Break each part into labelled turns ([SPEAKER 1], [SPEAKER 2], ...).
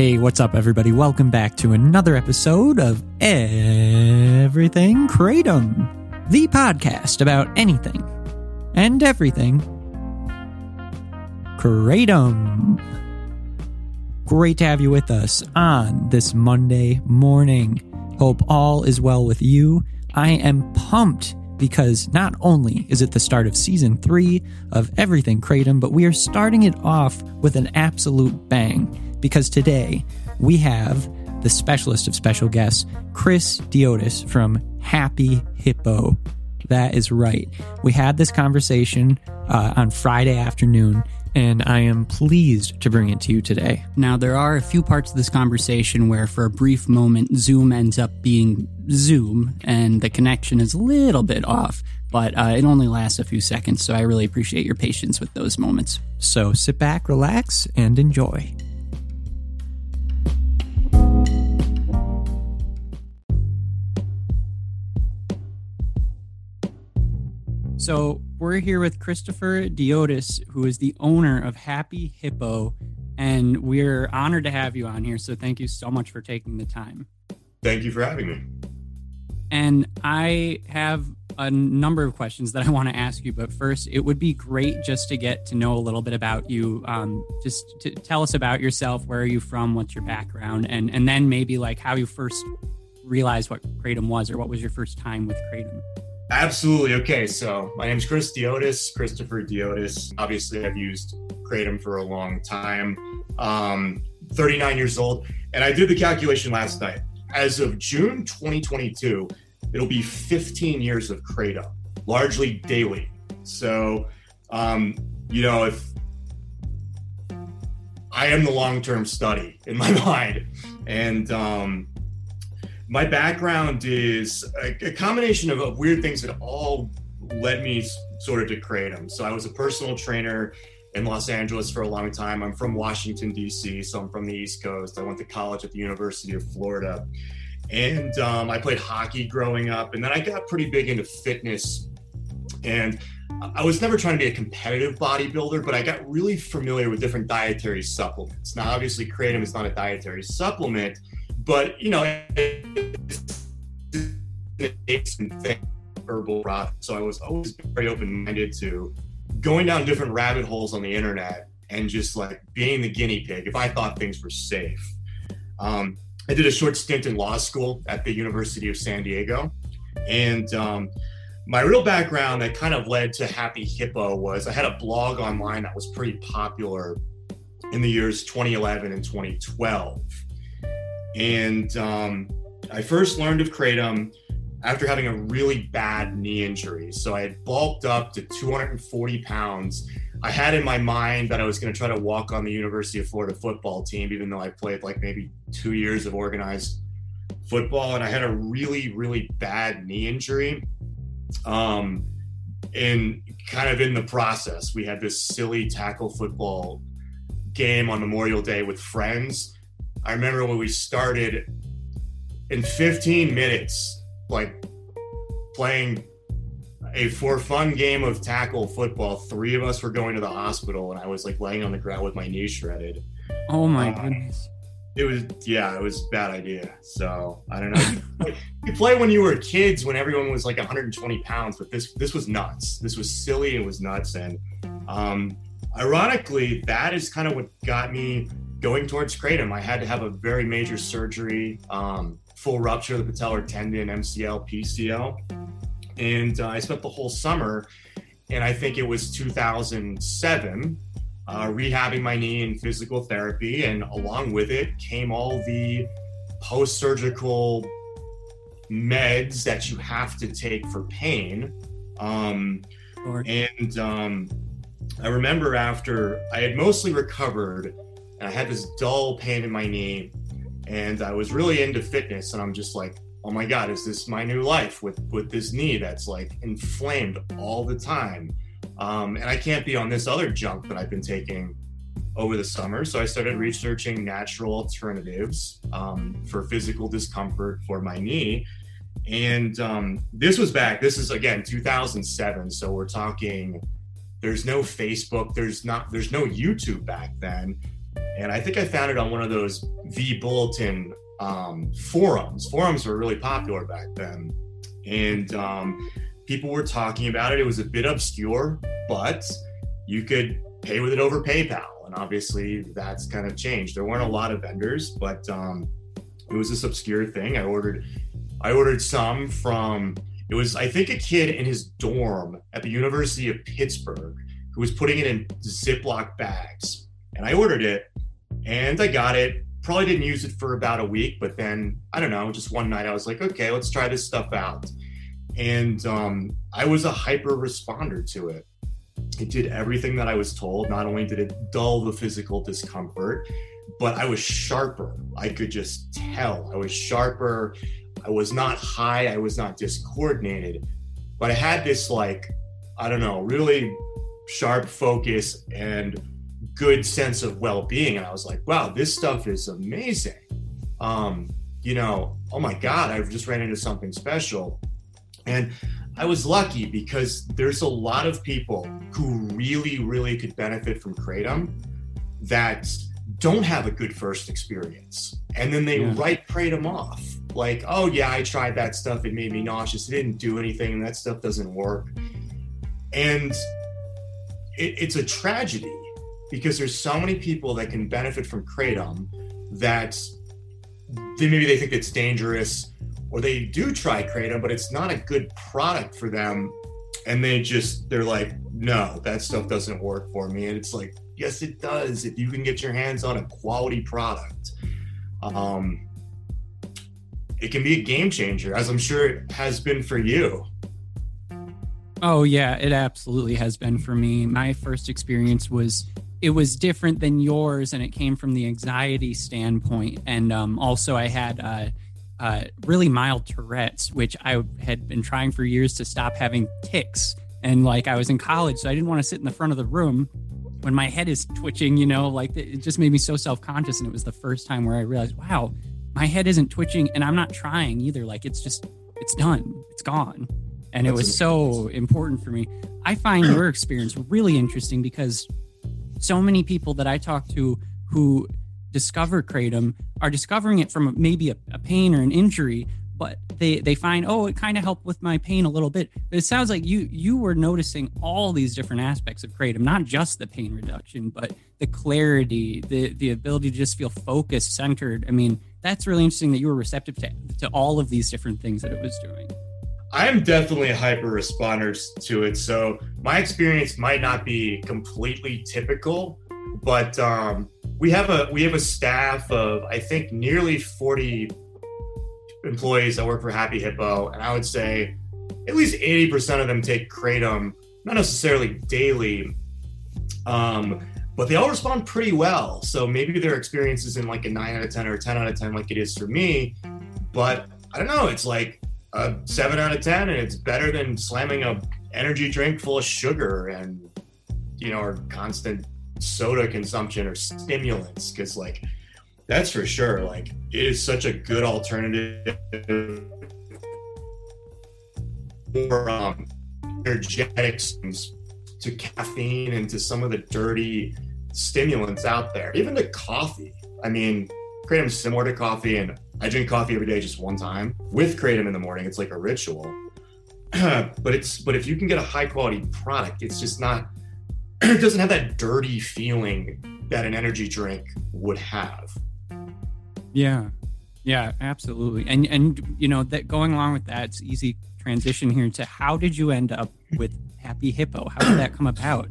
[SPEAKER 1] Hey, what's up, everybody? Welcome back to another episode of Everything Kratom, the podcast about anything and everything Kratom. Great to have you with us on this Monday morning. Hope all is well with you. I am pumped because not only is it the start of season three of Everything Kratom, but we are starting it off with an absolute bang because today we have the specialist of special guests, Chris Diotis from Happy Hippo. That is right. We had this conversation uh, on Friday afternoon, and I am pleased to bring it to you today.
[SPEAKER 2] Now, there are a few parts of this conversation where, for a brief moment, Zoom ends up being Zoom, and the connection is a little bit off, but uh, it only lasts a few seconds, so I really appreciate your patience with those moments.
[SPEAKER 1] So sit back, relax, and enjoy. So we're here with Christopher Diotis, who is the owner of Happy Hippo, and we're honored to have you on here. So thank you so much for taking the time.
[SPEAKER 3] Thank you for having me.
[SPEAKER 1] And I have a number of questions that I want to ask you, but first, it would be great just to get to know a little bit about you. Um, just to tell us about yourself. Where are you from? What's your background? And and then maybe like how you first realized what kratom was, or what was your first time with kratom.
[SPEAKER 3] Absolutely. Okay, so my name is Chris Diotis, Christopher Diotis. Obviously, I've used Kratom for a long time. Um, 39 years old, and I did the calculation last night. As of June 2022, it'll be 15 years of Kratom, largely daily. So, um, you know, if I am the long-term study in my mind, and um, my background is a, a combination of, of, weird things that all led me sort of to kratom. So I was a personal trainer in Los Angeles for a long time. I'm from Washington, D.C., so I'm from the East Coast. I went to college at the University of Florida. And um, I played hockey growing up. And then I got pretty big into fitness. And I was never trying to be a competitive bodybuilder, but I got really familiar with different dietary supplements. Now, obviously, kratom is not a dietary supplement, but you know, it's herbal product. So I was always very open-minded to going down different rabbit holes on the internet and just like being the guinea pig if I thought things were safe. Um, I did a short stint in law school at the University of San Diego, and um, my real background that kind of led to Happy Hippo was I had a blog online that was pretty popular in the years 2011 and 2012. And um, I first learned of kratom after having a really bad knee injury. So I had bulked up to 240 pounds. I had in my mind that I was going to try to walk on the University of Florida football team, even though I played like maybe two years of organized football. And I had a really, really bad knee injury. Um, and kind of in the process, we had this silly tackle football game on Memorial Day with friends I remember when we started in 15 minutes, like playing a for fun game of tackle football. Three of us were going to the hospital, and I was like laying on the ground with my knee shredded.
[SPEAKER 1] Oh my uh, goodness!
[SPEAKER 3] It was yeah, it was bad idea. So I don't know. you play when you were kids, when everyone was like 120 pounds, but this this was nuts. This was silly. It was nuts, and um, ironically, that is kind of what got me going towards kratom, I had to have a very major surgery, um, full rupture of the patellar tendon, MCL, PCL. And uh, I spent the whole summer, and I think it was 2007, uh, rehabbing my knee in physical therapy. And along with it came all the post surgical meds that you have to take for pain. Um. And um, I remember after I had mostly recovered, and I had this dull pain in my knee, and I was really into fitness, and I'm just like, oh my god, is this my new life with with this knee that's like inflamed all the time, um, and I can't be on this other junk that I've been taking over the summer. So I started researching natural alternatives um, for physical discomfort for my knee. And um, this was back, this is again 2007. So we're talking, there's no Facebook, there's not, there's no YouTube back then. And I think I found it on one of those vBulletin um, forums. Forums were really popular back then, and um, people were talking about it. It was a bit obscure, but you could pay with it over PayPal, and obviously that's kind of changed. There weren't a lot of vendors, but um, it was this obscure thing. I ordered, I ordered some from. It was, I think, a kid in his dorm at the University of Pittsburgh who was putting it in Ziploc bags, and I ordered it, and I got it probably didn't use it for about a week, but then I don't know, just one night I was like, okay, let's try this stuff out. And um, I was a hyper responder to it. It did everything that I was told. Not only did it dull the physical discomfort, but I was sharper. I could just tell I was sharper. I was not high. I was not discoordinated, but I had this like, I don't know, really sharp focus and good sense of well-being. And i was like wow this stuff is amazing. Um you know oh my god i've just ran into something special. And i was lucky because there's a lot of people who really really could benefit from kratom that don't have a good first experience. And then they yeah. write kratom off. Like oh yeah i tried that stuff. It made me nauseous. It didn't do anything. And that stuff doesn't work. And it, it's a tragedy because there's so many people that can benefit from kratom that they, maybe they think it's dangerous or they do try kratom but it's not a good product for them. And they just they're like no that stuff doesn't work for me. And it's like yes it does if you can get your hands on a quality product. Um it can be a game changer as i'm sure it has been for you.
[SPEAKER 1] Oh yeah it absolutely has been for me. My first experience was it was different than yours and it came from the anxiety standpoint. And um, also i had uh, uh, really mild tourette's which i had been trying for years to stop having tics. And like i was in college so i didn't want to sit in the front of the room when my head is twitching you know? Like it just made me so self-conscious and it was the first time where i realized wow my head isn't twitching and i'm not trying either. Like it's just it's done. It's gone. And That's it was so important for me. I find your experience really interesting because so many people that I talk to who discover kratom are discovering it from maybe a, a pain or an injury, but they they find oh it kind of helped with my pain a little bit. But it sounds like you you were noticing all these different aspects of kratom, not just the pain reduction, but the clarity, the the ability to just feel focused, centered. I mean, that's really interesting that you were receptive to to all of these different things that it was doing.
[SPEAKER 3] I'm definitely a hyper responder to it. So my experience might not be completely typical, but um, we have a we have a staff of I think nearly 40 employees that work for Happy Hippo, and I would say at least 80% of them take kratom, not necessarily daily, um, but they all respond pretty well. So maybe their experience is in like a nine out of 10 or a 10 out of 10, like it is for me. But I don't know. It's like a seven out of ten, and it's better than slamming a energy drink full of sugar and you know, or constant soda consumption or stimulants. Because like that's for sure. Like it is such a good alternative for um, energetics to caffeine and to some of the dirty stimulants out there, even to coffee. I mean, kratom similar to coffee, and I drink coffee every day just one time with kratom in the morning. It's like a ritual. but it's but if you can get a high quality product, it's just not. it doesn't have that dirty feeling that an energy drink would have.
[SPEAKER 1] Yeah, yeah, absolutely. And and you know that going along with that, it's easy transition here to how did you end up with Happy Hippo? How did that come about?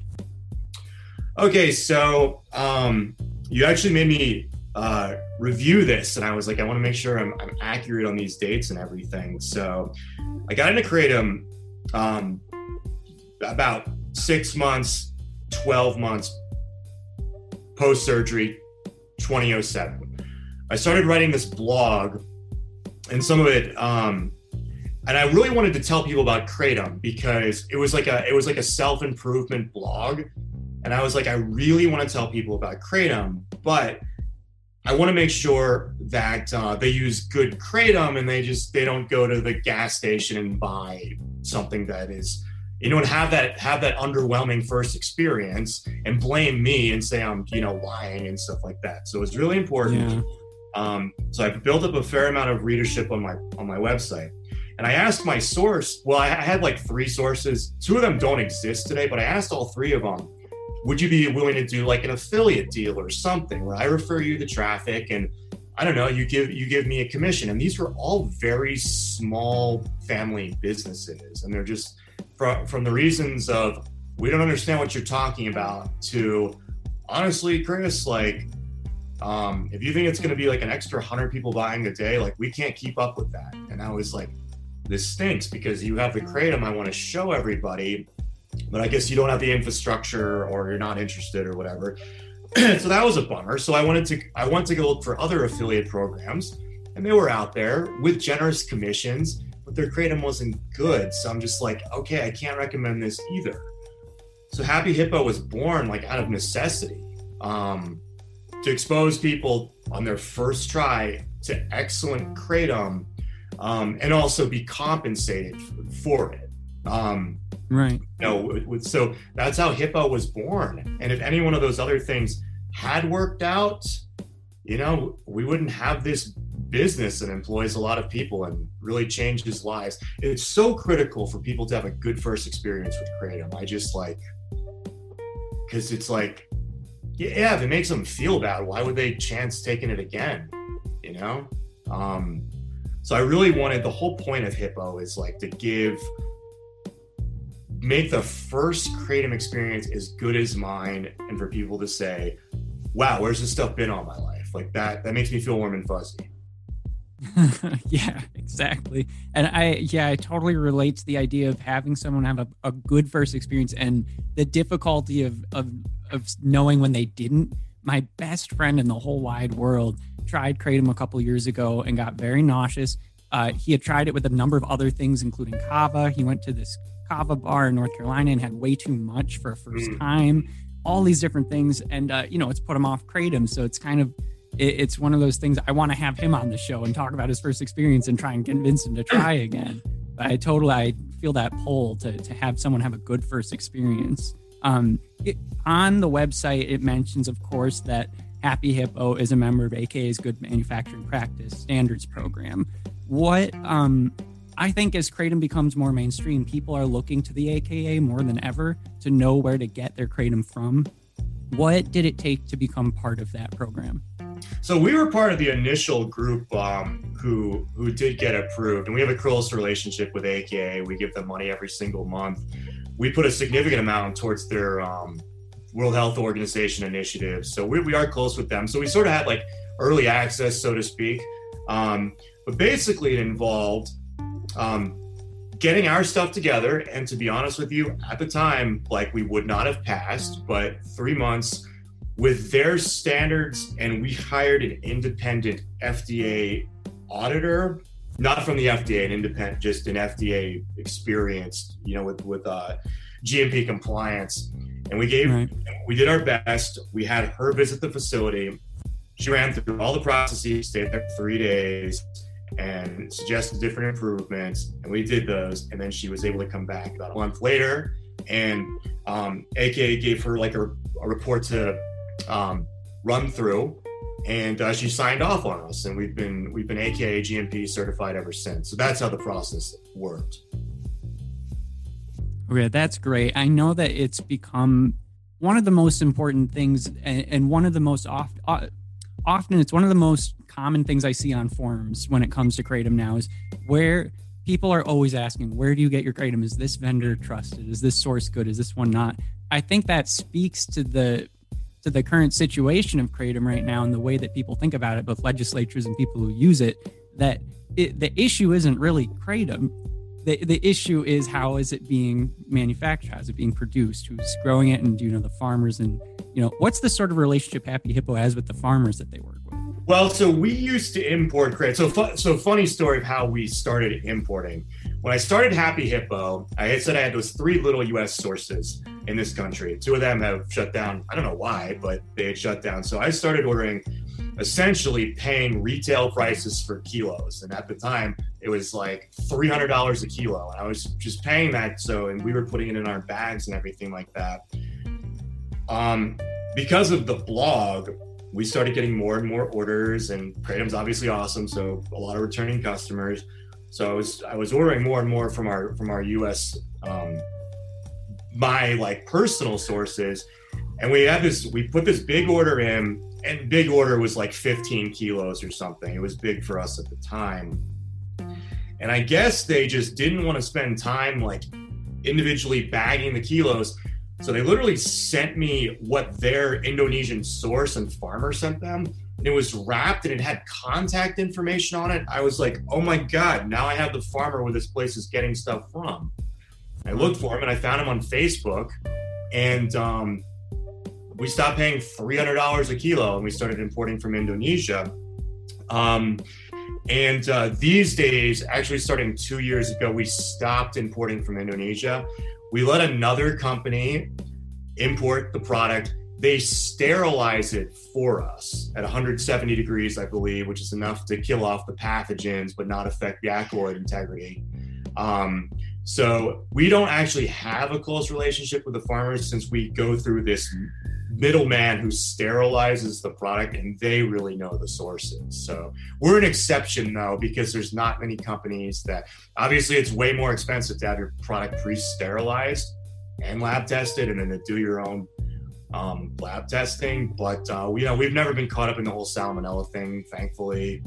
[SPEAKER 3] Okay, so um, you actually made me uh, review this and i was like i want to make sure I'm, I'm, accurate on these dates and everything. So i got into kratom um, about six months 12 months post surgery 2007 i started writing this blog and some of it um, and i really wanted to tell people about kratom because it was like a it was like a self-improvement blog and i was like i really want to tell people about kratom but I want to make sure that uh, they use good kratom and they just they don't go to the gas station and buy something that is you know, and have that have that underwhelming first experience and blame me and say I'm, you know, lying and stuff like that. So it's really important.
[SPEAKER 1] Yeah.
[SPEAKER 3] Um, so I built up a fair amount of readership on my on my website. And I asked my source, well, I had like three sources. Two of them don't exist today, but I asked all three of them, would you be willing to do like an affiliate deal or something where I refer you the traffic and I don't know, you give you give me a commission. And these were all very small family businesses. And they're just from from the reasons of we don't understand what you're talking about to honestly, Chris, like um, if you think it's going to be like an extra 100 people buying a day, like we can't keep up with that. And I was like, this stinks because you have the kratom I want to show everybody, but I guess you don't have the infrastructure or you're not interested or whatever. so that was a bummer. So I wanted to I wanted to go look for other affiliate programs, and they were out there with generous commissions, but their kratom wasn't good. So I'm just like, okay, I can't recommend this either. So Happy Hippo was born like out of necessity. Um, to expose people on their first try to excellent kratom um, and also be compensated for it. Um,
[SPEAKER 1] right.
[SPEAKER 3] You know, so that's how Hippo was born. And if any one of those other things had worked out, you know, we wouldn't have this business that employs a lot of people and really changes lives. It's so critical for people to have a good first experience with Kratom. I just like, because it's like yeah, if it makes them feel bad, why would they chance taking it again? You know? Um, so I really wanted the whole point of Hippo is like to give make the first kratom experience as good as mine and for people to say, wow, where's this stuff been all my life? Like that, that makes me feel warm and fuzzy.
[SPEAKER 1] yeah, exactly. And I, yeah, I totally relate to the idea of having someone have a, a good first experience and the difficulty of, of, of knowing when they didn't. My best friend in the whole wide world tried Kratom a couple years ago and got very nauseous. Uh, he had tried it with a number of other things, including kava. He went to this kava bar in North Carolina and had way too much for a first mm. time. All these different things, and uh, you know, it's put him off kratom. So it's kind of it, it's one of those things I want to have him on the show and talk about his first experience and try and convince him to try again. But I totally I feel that pull to to have someone have a good first experience. Um, it, on the website, it mentions, of course, that Happy Hippo is a member of AKA's Good Manufacturing Practice Standards Program. What um, I think as Kratom becomes more mainstream, people are looking to the AKA more than ever to know where to get their Kratom from. What did it take to become part of that program?
[SPEAKER 3] So we were part of the initial group um, who who did get approved, and we have a close relationship with AKA. We give them money every single month. We put a significant amount towards their um, World Health Organization initiatives. So we, we are close with them. So we sort of had like early access, so to speak. Um, but basically, it involved um, getting our stuff together. And to be honest with you, at the time, like we would not have passed, but three months with their standards, and we hired an independent FDA auditor, not from the FDA, an independent, just an FDA experienced, you know, with with uh, GMP compliance. And we gave, right. we did our best. We had her visit the facility. She ran through all the processes, stayed there three days, and suggested different improvements. And we did those. And then she was able to come back about a month later. And um, AKA gave her like a, a report to um, run through, and uh, she signed off on us, and we've been we've been AKA GMP certified ever since. So that's how the process worked.
[SPEAKER 1] Okay, that's great. I know that it's become one of the most important things, and, and one of the most oft, often it's one of the most common things I see on forums when it comes to kratom now is where people are always asking, where do you get your kratom? Is this vendor trusted? Is this source good? Is this one not? I think that speaks to the to the current situation of kratom right now and the way that people think about it, both legislatures and people who use it, that it, the issue isn't really kratom. The, the issue is how is it being manufactured? How is it being produced? Who's growing it? And do you know the farmers? And you know what's the sort of relationship Happy Hippo has with the farmers that they work?
[SPEAKER 3] Well, so we used to import kratom. So, fu- so funny story of how we started importing. When I started Happy Hippo, I had said I had those three little U.S. sources in this country. Two of them have shut down. I don't know why, but they had shut down. So I started ordering, essentially paying retail prices for kilos. And at the time, it was like three hundred dollars a kilo, and I was just paying that. So, and we were putting it in our bags and everything like that. Um, because of the blog, we started getting more and more orders, and Kratom's obviously awesome, so a lot of returning customers. So I was I was ordering more and more from our from our U.S. Um, my like personal sources, and we had this we put this big order in, and big order was like 15 kilos or something. It was big for us at the time, and I guess they just didn't want to spend time like individually bagging the kilos. So they literally sent me what their Indonesian source and farmer sent them. And it was wrapped and it had contact information on it. I was like, oh my God, now I have the farmer where this place is getting stuff from. I looked for him and I found him on Facebook. And um, we stopped paying $300 a kilo and we started importing from Indonesia. Um, and uh, these days, actually starting two years ago, we stopped importing from Indonesia. We let another company import the product. They sterilize it for us at 170 degrees, I believe, which is enough to kill off the pathogens but not affect the alkaloid integrity. Um, so we don't actually have a close relationship with the farmers since we go through this middleman who sterilizes the product and they really know the sources. So we're an exception though, because there's not many companies that obviously it's way more expensive to have your product pre-sterilized and lab tested and then to do your own um, lab testing. But uh, we, you know, we've never been caught up in the whole salmonella thing, thankfully.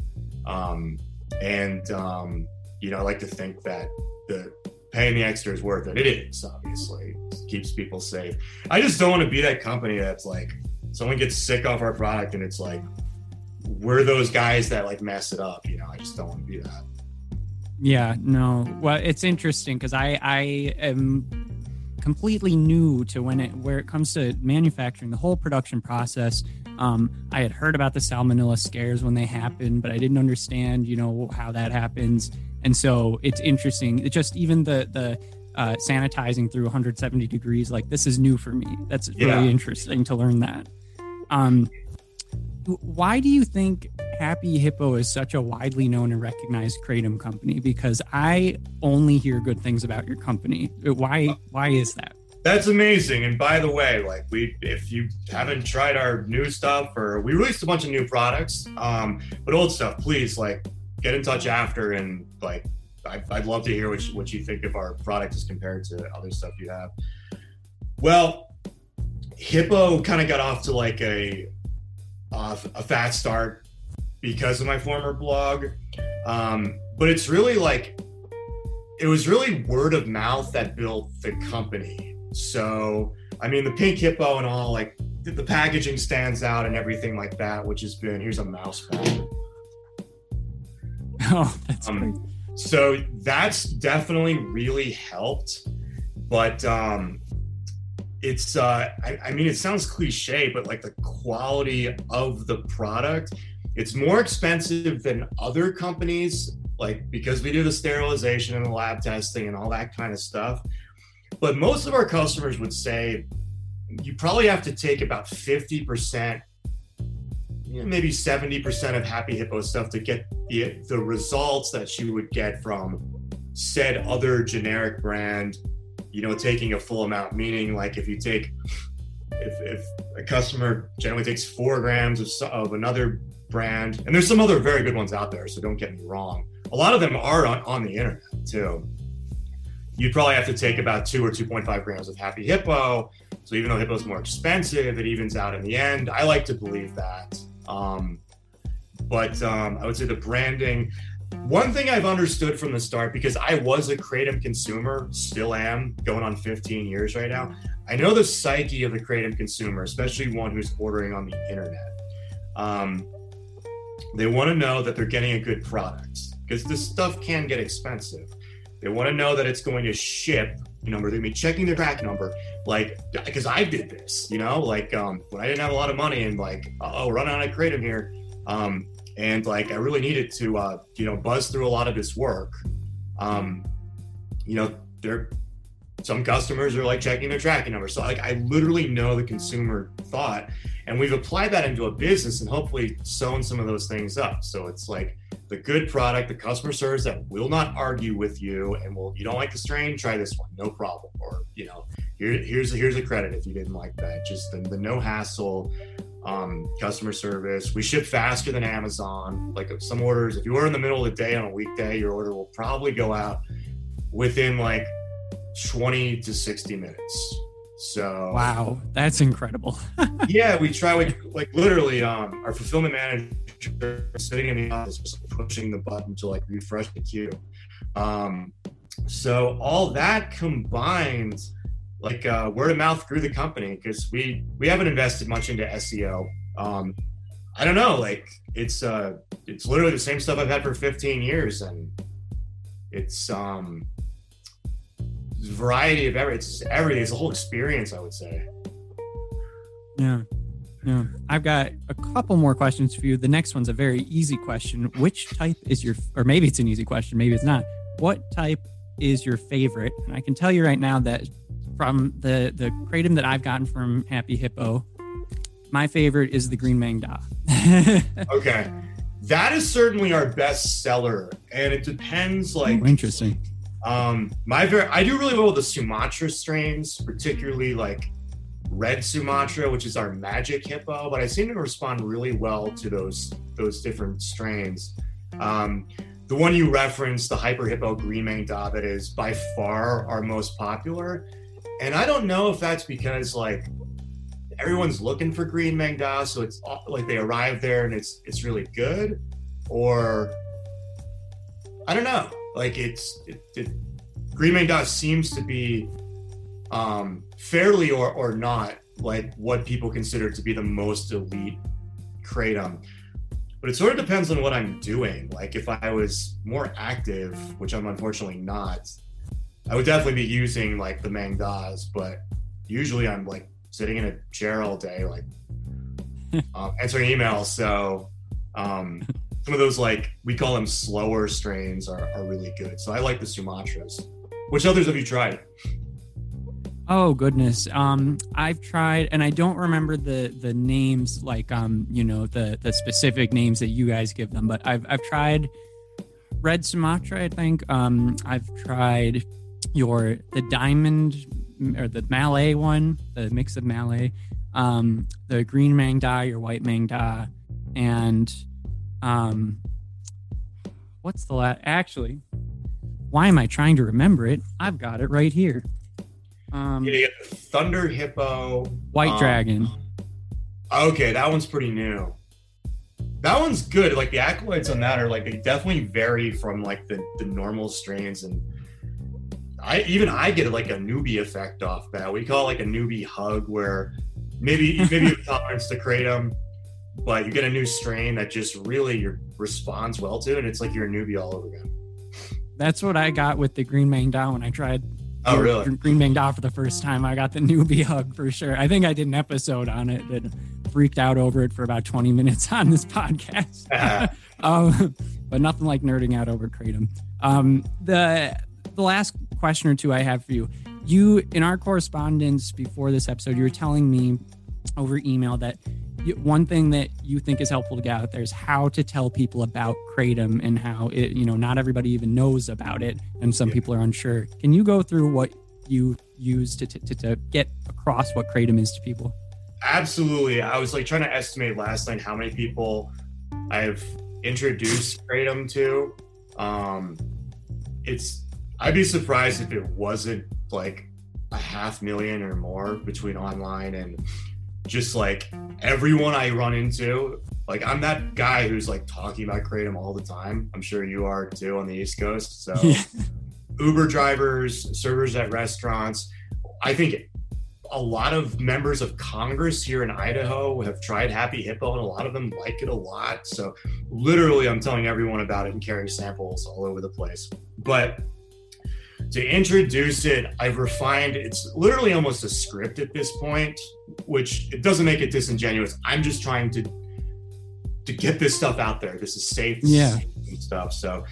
[SPEAKER 3] Um, and um, you know, I like to think that the paying the extra is worth it. It is, obviously. It keeps people safe. I just don't want to be that company that's like someone gets sick off our product and it's like we're those guys that like mess it up. You know, I just don't want to be that.
[SPEAKER 1] Yeah, no. Well, it's interesting because I I am completely new to when it where it comes to manufacturing the whole production process. Um, I had heard about the salmonella scares when they happened, but I didn't understand, you know, how that happens. And so it's interesting. It just even the the uh, sanitizing through 170 degrees, like this is new for me. That's
[SPEAKER 3] Yeah.
[SPEAKER 1] really interesting to learn that. Um, why do you think Happy Hippo is such a widely known and recognized kratom company? Because I only hear good things about your company. Why? Why is that?
[SPEAKER 3] That's amazing. And by the way, like we, if you haven't tried our new stuff, or we released a bunch of new products, um, but old stuff, please like get in touch after and like I'd, I'd love to hear what you, what you think of our product as compared to other stuff you have. Well, Hippo kind of got off to like a a fast start because of my former blog, um, but it's really like it was really word of mouth that built the company. So I mean, the pink hippo and all like the, the packaging stands out and everything like that, which has been here's a mouse pad.
[SPEAKER 1] Oh, that's
[SPEAKER 3] Um, so that's definitely really helped but um it's uh I, I mean it sounds cliche but like the quality of the product it's more expensive than other companies like because we do the sterilization and the lab testing and all that kind of stuff but most of our customers would say you probably have to take about 50% you know, maybe 70% of happy hippo stuff to get the, the results that you would get from said other generic brand you know taking a full amount. Meaning like if you take if, if a customer generally takes four grams of, of another brand and there's some other very good ones out there so don't get me wrong. A lot of them are on, on the internet too you'd probably have to take about two or 2.5 grams of happy hippo so even though hippo's more expensive it evens out in the end i like to believe that um, but um, I would say the branding. One thing I've understood from the start, because I was a Kratom consumer, still am, going on 15 years right now. I know the psyche of the Kratom consumer, especially one who's ordering on the internet. Um, they want to know that they're getting a good product because this stuff can get expensive. They want to know that it's going to ship. You know, they're to be checking their track number, like because I did this. You know, like um, when I didn't have a lot of money and like, oh, run out of kratom here, um, and like I really needed to, uh, you know, buzz through a lot of this work. Um, you know, there, some customers are like checking their tracking number. So like I literally know the consumer thought, and we've applied that into a business and hopefully sewn some of those things up. So it's like the good product, the customer service that will not argue with you and will you don't like the strain, try this one, no problem. Or you know, here, here's here's a credit if you didn't like that. Just the, the no hassle um, customer service. We ship faster than Amazon. Like some orders, if you order in the middle of the day on a weekday, your order will probably go out within like 20 to 60 minutes. So
[SPEAKER 1] wow, that's incredible.
[SPEAKER 3] yeah, we try like like literally um our fulfillment manager sitting in the office just pushing the button to like refresh the queue. Um so all that combined like uh, word of mouth grew the company because we we haven't invested much into SEO. Um, I don't know, like it's uh it's literally the same stuff I've had for 15 years, and it's um variety of every it's everything. It's a whole experience, I would say.
[SPEAKER 1] Yeah. Yeah. I've got a couple more questions for you. The next one's a very easy question. Which type is your or maybe it's an easy question, maybe it's not. What type is your favorite? And I can tell you right now that from the the kratom that I've gotten from Happy Hippo, my favorite is the Green Maeng Da.
[SPEAKER 3] okay, that is certainly our best seller, and it depends. Like,
[SPEAKER 1] oh, interesting.
[SPEAKER 3] Um, my very, I do really well with the Sumatra strains, particularly like Red Sumatra, which is our magic hippo. But I seem to respond really well to those those different strains. Um, the one you referenced, the Hyper Hippo Green Maeng Da, that is by far our most popular. And I don't know if that's because like everyone's looking for Green Maeng Da, so it's like they arrive there and it's it's really good, or I don't know. Like it's it, it Green Maeng Da seems to be um, fairly or or not like what people consider to be the most elite kratom. But it sort of depends on what I'm doing. Like if I was more active, which I'm unfortunately not, I would definitely be using like the Maeng Das, but usually I'm like sitting in a chair all day, like um, answering emails. So um, some of those like we call them slower strains are, are really good. So I like the Sumatras. Which others have you tried?
[SPEAKER 1] Oh goodness. Um I've tried and I don't remember the the names like um you know the the specific names that you guys give them, but I've I've tried Red Sumatra, I think. Um I've tried your the diamond or the Malay one, the mix of Malay, um, the green Maeng Da, your white Maeng Da, and um, what's the last? Actually, why am I trying to remember it? I've got it right here.
[SPEAKER 3] Um, yeah, Thunder Hippo,
[SPEAKER 1] White um, Dragon.
[SPEAKER 3] Okay, that one's pretty new. That one's good. Like the alkaloids on that are like they definitely vary from like the the normal strains and I even I get like a newbie effect off that. We call it like a newbie hug, where maybe maybe you tolerance to kratom, but you get a new strain that just really your responds well to, and it's like you're a newbie all over again.
[SPEAKER 1] That's what I got with the Green Maeng Da when I tried.
[SPEAKER 3] Oh, really?
[SPEAKER 1] Green Maeng Da for the first time. I got the newbie hug for sure. I think I did an episode on it that freaked out over it for about 20 minutes on this podcast. um, but nothing like nerding out over kratom. Um, the the last question or two I have for you. You, in our correspondence before this episode, you were telling me over email that one thing that you think is helpful to get out there is how to tell people about kratom and how it, you know, not everybody even knows about it, and some people are unsure. Can you go through what you use to, to, to get across what kratom is to people?
[SPEAKER 3] Absolutely. I was like trying to estimate last night how many people I've introduced kratom to. Um, it's I'd be surprised if it wasn't like a half million or more between online and just like everyone I run into. Like I'm that guy who's like talking about Kratom all the time. I'm sure you are too on the East Coast. So yeah. Uber drivers, servers at restaurants. I think a lot of members of Congress here in Idaho have tried Happy Hippo, and a lot of them like it a lot. So, literally, I'm telling everyone about it and carrying samples all over the place. But to introduce it, I've refined it's literally almost a script at this point, which it doesn't make it disingenuous. I'm just trying to to get this stuff out there. This is safe,
[SPEAKER 1] yeah,
[SPEAKER 3] and stuff. So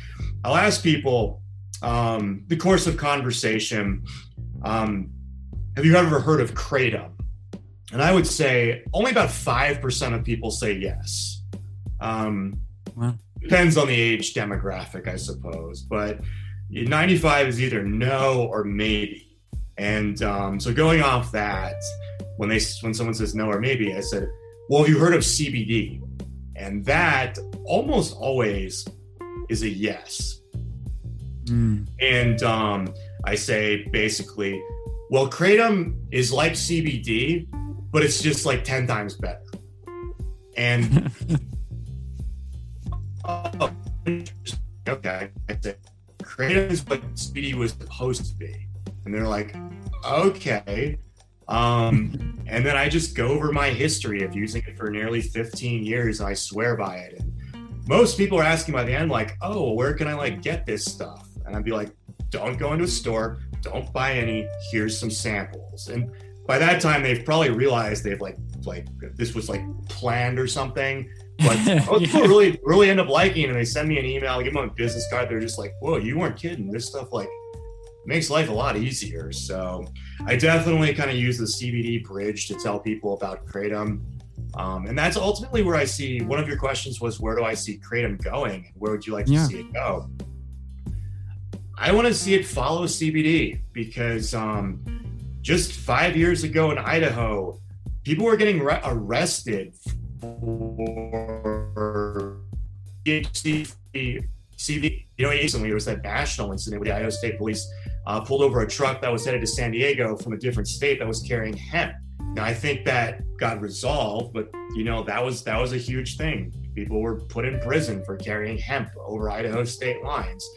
[SPEAKER 3] I'll ask people um, the course of conversation. Um, have you ever heard of kratom? And I would say only about five percent of people say yes. Um, wow. depends on the age demographic, I suppose. But 95 is either no or maybe. And um, so going off that, when they when someone says no or maybe, I said, "Well, have you heard of CBD?" And that almost always is a yes.
[SPEAKER 4] Mm.
[SPEAKER 3] And um, I say basically, well, kratom is like CBD, but it's just like 10 times better. And oh, okay, I said, kratom is what CBD was supposed to be. And they're like, okay. Um, and then I just go over my history of using it for nearly 15 years. I swear by it. And most people are asking by the end, like, oh, where can I like get this stuff? And I'd be like, don't go into a store, don't buy any. Here's some samples. And by that time, they've probably realized they've like like this was like planned or something. But most people really really end up liking it, and they send me an email, I give them a business card. They're just like, whoa, you weren't kidding. This stuff like makes life a lot easier. So I definitely kind of use the CBD bridge to tell people about Kratom. Um, and that's ultimately where I see one of your questions was where do I see Kratom going? Where would you like to
[SPEAKER 4] Yeah.
[SPEAKER 3] see it go? I want to see it follow CBD because um, just five years ago in Idaho, people were getting re- arrested for THC, CBD. You know, recently there was that national incident where the Idaho State Police uh, pulled over a truck that was headed to San Diego from a different state that was carrying hemp. Now I think that got resolved, but you know that was that was a huge thing. People were put in prison for carrying hemp over Idaho state lines,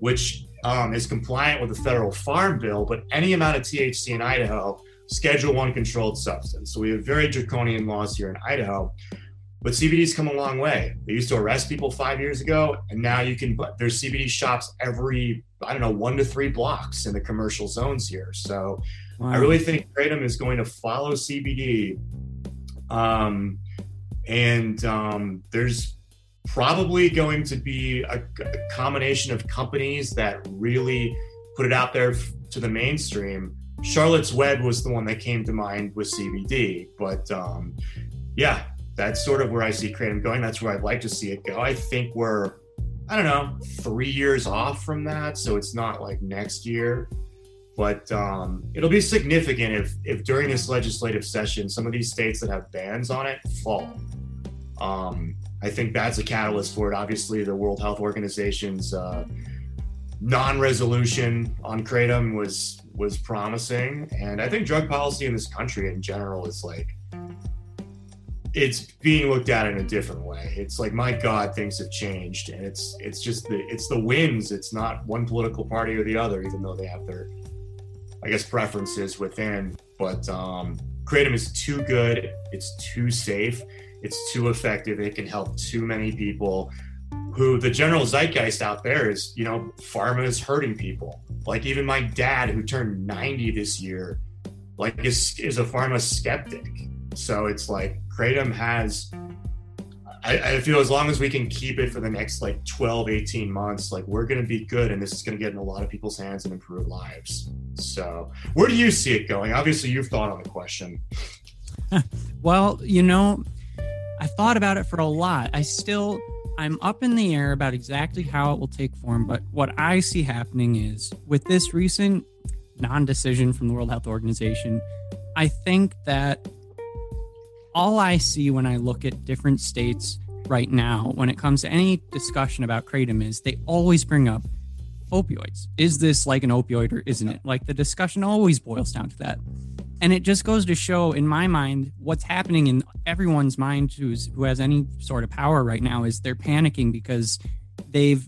[SPEAKER 3] which um, is compliant with the federal farm bill. But any amount of THC in Idaho, Schedule One controlled substance. So we have very draconian laws here in Idaho. But CBD's come a long way. They used to arrest people five years ago, and now you can. There's CBD shops every I don't know one to three blocks in the commercial zones here. So I really think Kratom is going to follow CBD. Um, and um, there's probably going to be a, a combination of companies that really put it out there f- to the mainstream. Charlotte's Web was the one that came to mind with CBD, but um, yeah, that's sort of where I see Kratom going. That's where I'd like to see it go. I think we're, I don't know, three years off from that, so it's not like next year but um, it'll be significant if if during this legislative session some of these states that have bans on it fall um, i think that's a catalyst for it obviously the world health organization's uh, non-resolution on kratom was was promising and i think drug policy in this country in general is like it's being looked at in a different way. It's like my God, things have changed, and it's it's just the it's the wins. It's not one political party or the other, even though they have their I guess preferences within. But um, Kratom is too good. It's too safe. It's too effective. It can help too many people. Who the general zeitgeist out there is, you know, pharma is hurting people. Like even my dad, who turned 90 this year, like is is a pharma skeptic. So it's like Kratom has I, I feel as long as we can keep it for the next like 12, 18 months, like we're gonna be good and this is gonna get in a lot of people's hands and improve lives. So where do you see it going? Obviously you've thought on the question.
[SPEAKER 1] Well, you know, I thought about it for a lot. I still, I'm up in the air about exactly how it will take form. But what I see happening is with this recent non decision from the World Health Organization, I think that all I see when I look at different states right now, when it comes to any discussion about Kratom, is they always bring up opioids. Is this like an opioid or isn't it? Like the discussion always boils down to that. And it just goes to show, in my mind, what's happening in everyone's mind who's who has any sort of power right now is they're panicking because they've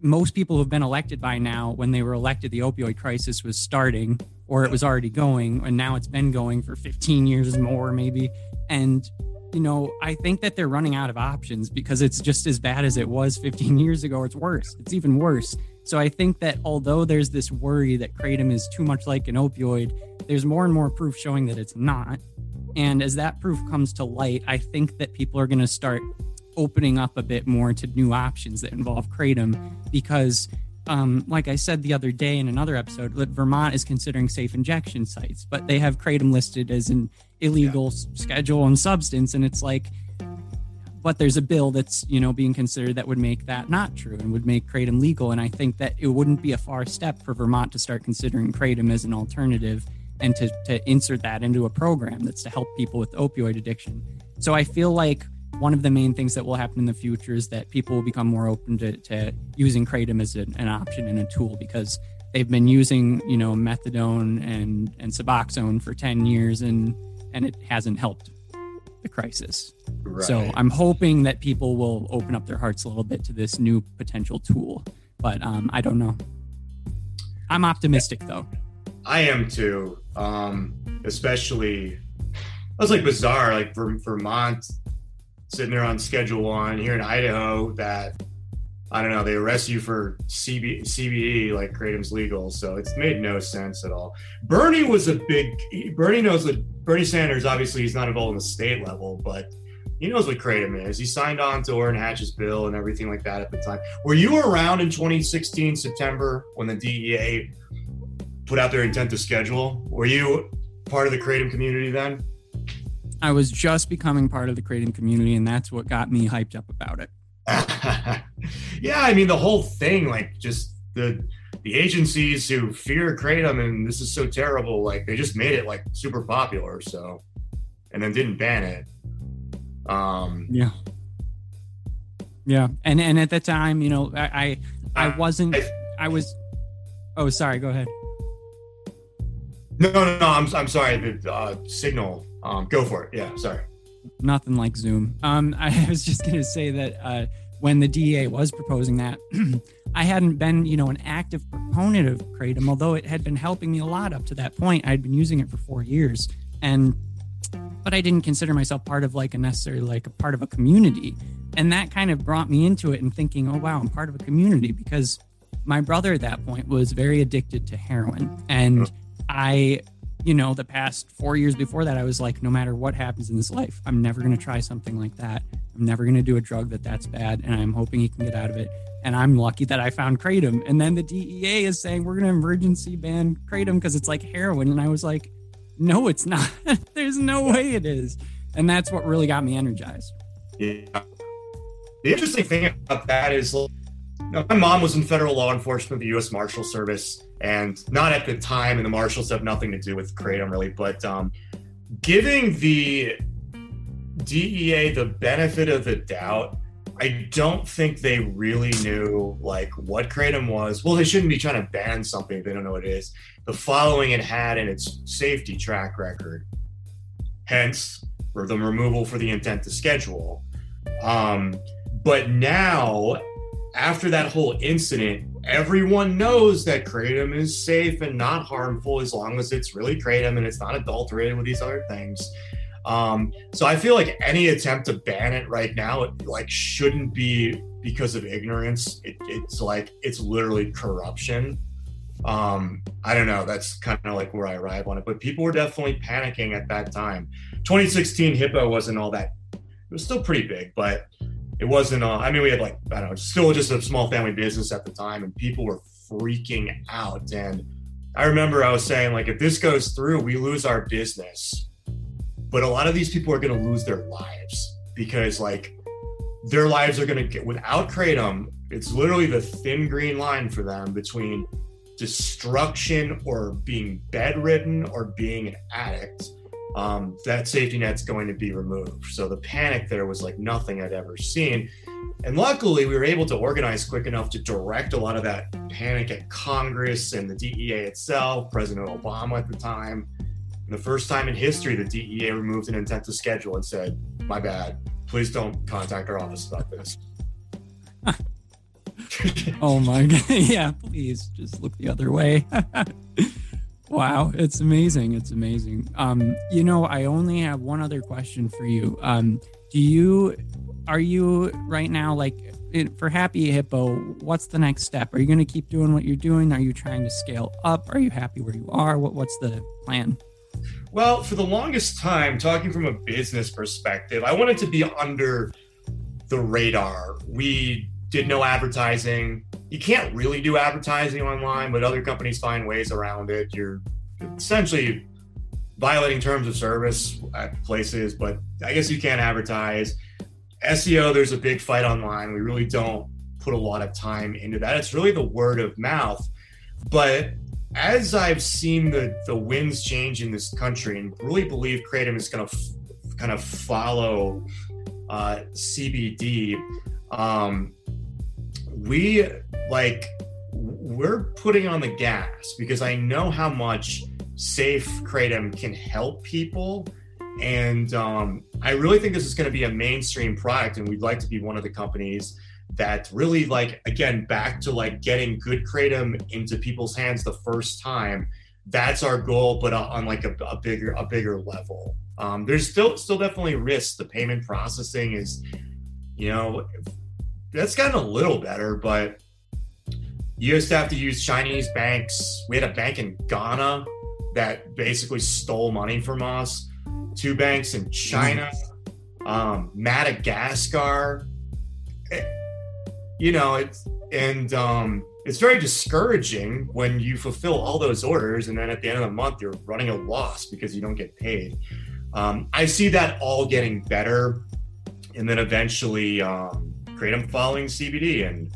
[SPEAKER 1] most people who have been elected by now, when they were elected, the opioid crisis was starting or it was already going, and now it's been going for 15 years more, maybe. And you know, I think that they're running out of options because it's just as bad as it was 15 years ago. It's worse. It's even worse. So I think that although there's this worry that kratom is too much like an opioid, there's more and more proof showing that it's not. And as that proof comes to light, I think that people are going to start opening up a bit more to new options that involve kratom because um, like I said the other day in another episode, that Vermont is considering safe injection sites, but they have kratom listed as an illegal s- schedule and substance, and it's like but there's a bill that's you know being considered that would make that not true and would make kratom legal. And i think that it wouldn't be a far step for vermont to start considering kratom as an alternative and to, to insert that into a program that's to help people with opioid addiction. So i feel like one of the main things that will happen in the future is that people will become more open to, to using kratom as an, an option and a tool because they've been using you know methadone and and suboxone for 10 years and and it hasn't helped the crisis
[SPEAKER 3] Right.
[SPEAKER 1] so i'm hoping that people will open up their hearts a little bit to this new potential tool but um, i don't know i'm optimistic though
[SPEAKER 3] I am too. Um, especially, it was like bizarre, like Ver- Vermont sitting there on Schedule One here in Idaho. That I don't know, they arrest you for CB- CBD, like kratom's legal, so it's made no sense at all. Bernie was a big. Bernie knows that Bernie Sanders. Obviously, he's not involved in the state level, but he knows what kratom is. He signed on to Orrin Hatch's bill and everything like that at the time. Were you around in 2016 September when the DEA put out their intent to schedule? Were you part of the kratom community then?
[SPEAKER 1] i was just becoming part of the kratom community and that's what got me hyped up about it
[SPEAKER 3] yeah, I mean the whole thing, like just the the agencies who fear kratom and this is so terrible, like they just made it like super popular, so and then didn't ban it. Um,
[SPEAKER 1] yeah yeah and and at the time you know i i, I wasn't i was oh sorry go ahead
[SPEAKER 3] no, no, no. I'm I'm sorry. The uh, signal. Um, go for it. Yeah, sorry.
[SPEAKER 1] nothing like Zoom. Um, I was just going to say that uh, when the DEA was proposing that, I hadn't been, you know, an active proponent of Kratom, although it had been helping me a lot up to that point. I'd been using it for four years, and but I didn't consider myself part of like a necessarily like a part of a community, and that kind of brought me into it and thinking, oh wow, I'm part of a community because my brother at that point was very addicted to heroin, and I you know, the past four years before that, I was like, no matter what happens in this life, I'm never going to try something like that. I'm never going to do a drug that that's bad. And I'm hoping he can get out of it. And I'm lucky that I found Kratom. And then the DEA is saying we're going to emergency ban Kratom because it's like heroin. And I was like, no, it's not. There's no way it is. And that's what really got me energized.
[SPEAKER 3] Yeah. The interesting thing about that is, you know, my mom was in federal law enforcement, the U.S. Marshal Service, and not at the time, and the marshals have nothing to do with kratom really, but um, giving the DEA the benefit of the doubt, I don't think they really knew like what kratom was. Well, they shouldn't be trying to ban something if they don't know what it is. The following it had in its safety track record, hence the removal for the intent to schedule. Um, but now, after that whole incident, everyone knows that kratom is safe and not harmful as long as it's really kratom and it's not adulterated with these other things. Um, so I feel like any attempt to ban it right now, it, like, shouldn't be because of ignorance. It, it's like it's literally corruption. Um, I don't know. That's kind of like where I arrive on it. But people were definitely panicking at that time. 2016 Hippo wasn't all that. It was still pretty big, but it wasn't. Uh, I mean, we had like I don't know, still just a small family business at the time, and people were freaking out. And I remember I was saying like, if this goes through, we lose our business. But a lot of these people are going to lose their lives because like their lives are going to get without kratom. It's literally the thin green line for them between destruction or being bedridden or being an addict um, that safety net's going to be removed. So the panic there was like nothing I'd ever seen. And luckily, we were able to organize quick enough to direct a lot of that panic at Congress and the DEA itself, President Obama at the time. And the first time in history, the DEA removed an intent to schedule and said, My bad. Please don't contact our office about this.
[SPEAKER 1] Oh my god. yeah, please just look the other way. wow, it's amazing. It's amazing. Um, you know, I only have one other question for you. Um, do you are you right now like it, for Happy Hippo, what's the next step? Are you going to keep doing what you're doing? Are you trying to scale up? Are you happy where you are? What, what's the plan?
[SPEAKER 3] Well, for the longest time, talking from a business perspective, I wanted to be under the radar. We did no advertising. You can't really do advertising online, but other companies find ways around it. You're essentially violating terms of service at places, but I guess you can't advertise. SEO, there's a big fight online. We really don't put a lot of time into that. It's really the word of mouth. But as I've seen the the winds change in this country, and really believe Kratom is going to f- kind of follow uh, CBD, um, we like we're putting on the gas because I know how much safe kratom can help people. And um, i really think this is going to be a mainstream product and we'd like to be one of the companies that really like again back to like getting good kratom into people's hands the first time. That's our goal but on like a, a bigger a bigger level. Um, there's still still definitely risks the payment processing is you know that's gotten a little better but you used to have to use chinese banks we had a bank in ghana that basically stole money from us. Two banks in China, um, Madagascar. It, eh, you know, it's and um, it's very discouraging when you fulfill all those orders and then at the end of the month you're running a loss because you don't get paid. Um, I see that all getting better, and then eventually um, Kratom following CBD, and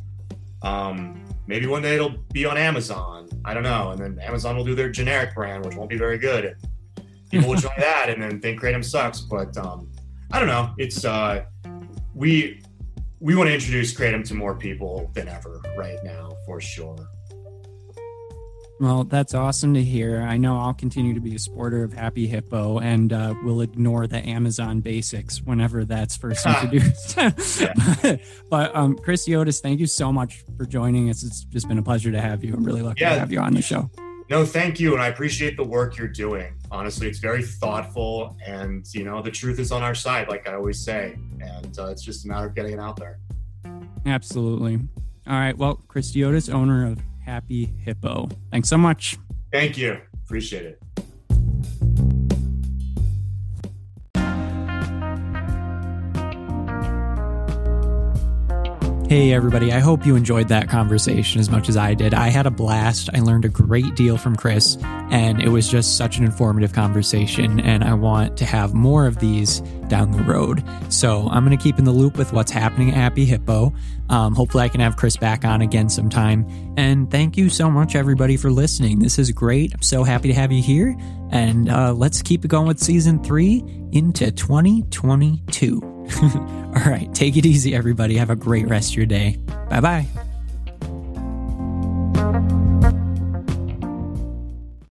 [SPEAKER 3] um, maybe one day it'll be on Amazon I don't know. And then Amazon will do their generic brand, which won't be very good. People will try that and then think Kratom sucks. But um, I don't know. It's uh, we we want to introduce Kratom to more people than ever right now, for sure.
[SPEAKER 1] Well, that's awesome to hear. I know I'll continue to be a supporter of Happy Hippo and uh, will ignore the Amazon basics whenever that's first introduced. but, but um, Chris Yotis, thank you so much for joining us. It's just been a pleasure to have you. I'm really lucky yeah. to have you on the show.
[SPEAKER 3] No, thank you. And I appreciate the work you're doing. Honestly, it's very thoughtful. And, you know, the truth is on our side, like I always say. And uh, it's just a matter of getting it out there.
[SPEAKER 1] Absolutely. All right. Well, Chris Yotis, owner of Happy Hippo. Thanks so much.
[SPEAKER 3] Thank you. Appreciate it.
[SPEAKER 1] Hey, everybody. I hope you enjoyed that conversation as much as I did. I had a blast. I learned a great deal from Chris, and it was just such an informative conversation. And I want to have more of these down the road. So I'm going to keep in the loop with what's happening at Happy Hippo. Um, hopefully, I can have Chris back on again sometime. And thank you so much, everybody, for listening. This is great. I'm so happy to have you here. And uh, let's keep it going with season three into 2022. All right, take it easy, everybody. Have a great rest of your day. Bye bye.